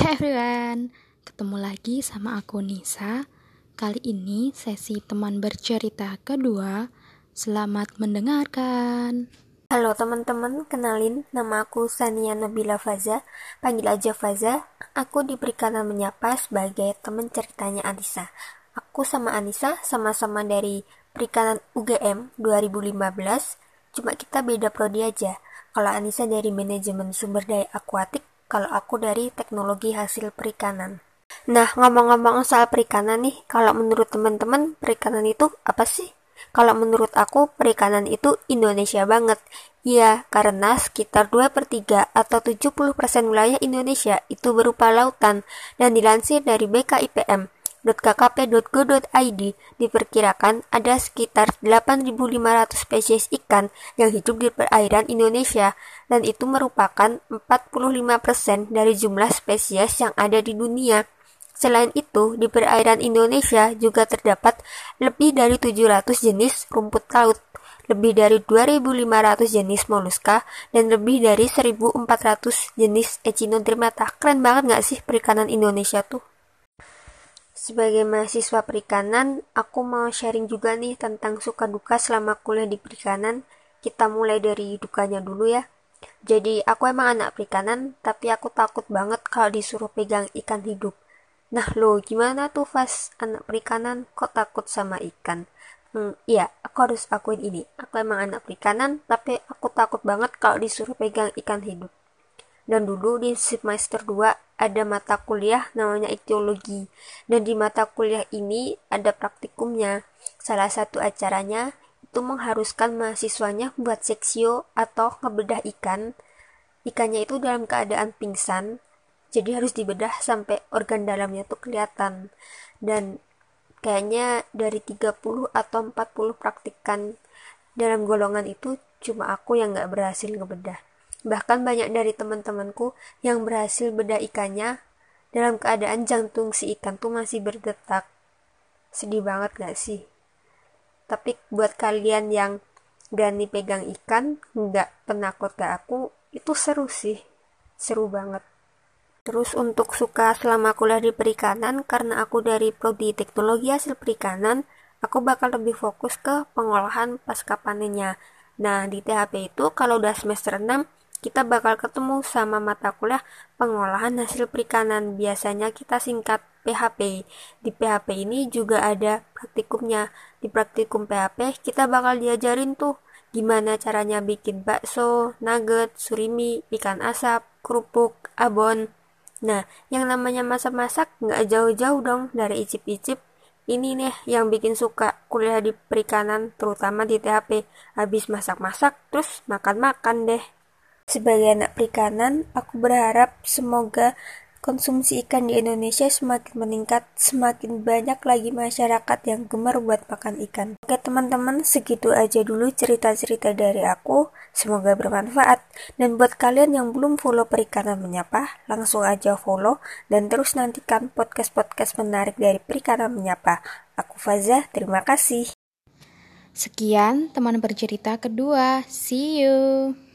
Hey everyone, ketemu lagi sama aku Nisa. Kali ini sesi teman bercerita kedua. Selamat mendengarkan. Halo teman-teman, kenalin nama aku Sania Nabila Faza. Panggil aja Faza. Aku diberikan menyapa sebagai teman ceritanya Anissa. Aku sama Anissa sama-sama dari Perikanan UGM 2015. Cuma kita beda prodi aja. Kalau Anissa dari manajemen sumber daya akuatik, kalau aku dari teknologi hasil perikanan. Nah, ngomong-ngomong soal perikanan nih, kalau menurut teman-teman perikanan itu apa sih? Kalau menurut aku, perikanan itu Indonesia banget. Iya, karena sekitar 2 per 3 atau 70% wilayah Indonesia itu berupa lautan dan dilansir dari BKIPM www.kkp.go.id diperkirakan ada sekitar 8.500 spesies ikan yang hidup di perairan Indonesia dan itu merupakan 45% dari jumlah spesies yang ada di dunia. Selain itu, di perairan Indonesia juga terdapat lebih dari 700 jenis rumput laut, lebih dari 2.500 jenis moluska, dan lebih dari 1.400 jenis echinodermata. Keren banget gak sih perikanan Indonesia tuh? Sebagai mahasiswa perikanan, aku mau sharing juga nih tentang suka duka selama kuliah di perikanan. Kita mulai dari dukanya dulu ya. Jadi aku emang anak perikanan, tapi aku takut banget kalau disuruh pegang ikan hidup. Nah lo gimana tuh Fas, anak perikanan kok takut sama ikan? Hmm, iya, aku harus akuin ini. Aku emang anak perikanan, tapi aku takut banget kalau disuruh pegang ikan hidup. Dan dulu di semester 2 ada mata kuliah namanya iktologi dan di mata kuliah ini ada praktikumnya. Salah satu acaranya itu mengharuskan mahasiswanya buat seksio atau ngebedah ikan. Ikannya itu dalam keadaan pingsan, jadi harus dibedah sampai organ dalamnya tuh kelihatan. Dan kayaknya dari 30 atau 40 praktikan dalam golongan itu cuma aku yang nggak berhasil ngebedah. Bahkan banyak dari teman-temanku yang berhasil beda ikannya dalam keadaan jantung si ikan tuh masih berdetak. Sedih banget gak sih? Tapi buat kalian yang berani pegang ikan, nggak penakut gak aku, itu seru sih. Seru banget. Terus untuk suka selama kuliah di perikanan, karena aku dari prodi teknologi hasil perikanan, aku bakal lebih fokus ke pengolahan pasca panennya. Nah, di THP itu kalau udah semester 6, kita bakal ketemu sama mata kuliah pengolahan hasil perikanan. Biasanya kita singkat PHP. Di PHP ini juga ada praktikumnya. Di praktikum PHP kita bakal diajarin tuh gimana caranya bikin bakso, nugget, surimi, ikan asap, kerupuk, abon. Nah, yang namanya masak-masak nggak jauh-jauh dong dari icip-icip. Ini nih yang bikin suka kuliah di perikanan, terutama di THP. Habis masak-masak, terus makan-makan deh. Sebagai anak perikanan, aku berharap semoga konsumsi ikan di Indonesia semakin meningkat, semakin banyak lagi masyarakat yang gemar buat makan ikan. Oke teman-teman, segitu aja dulu cerita-cerita dari aku. Semoga bermanfaat. Dan buat kalian yang belum follow Perikanan Menyapa, langsung aja follow dan terus nantikan podcast-podcast menarik dari Perikanan Menyapa. Aku Faza, terima kasih. Sekian teman bercerita kedua. See you.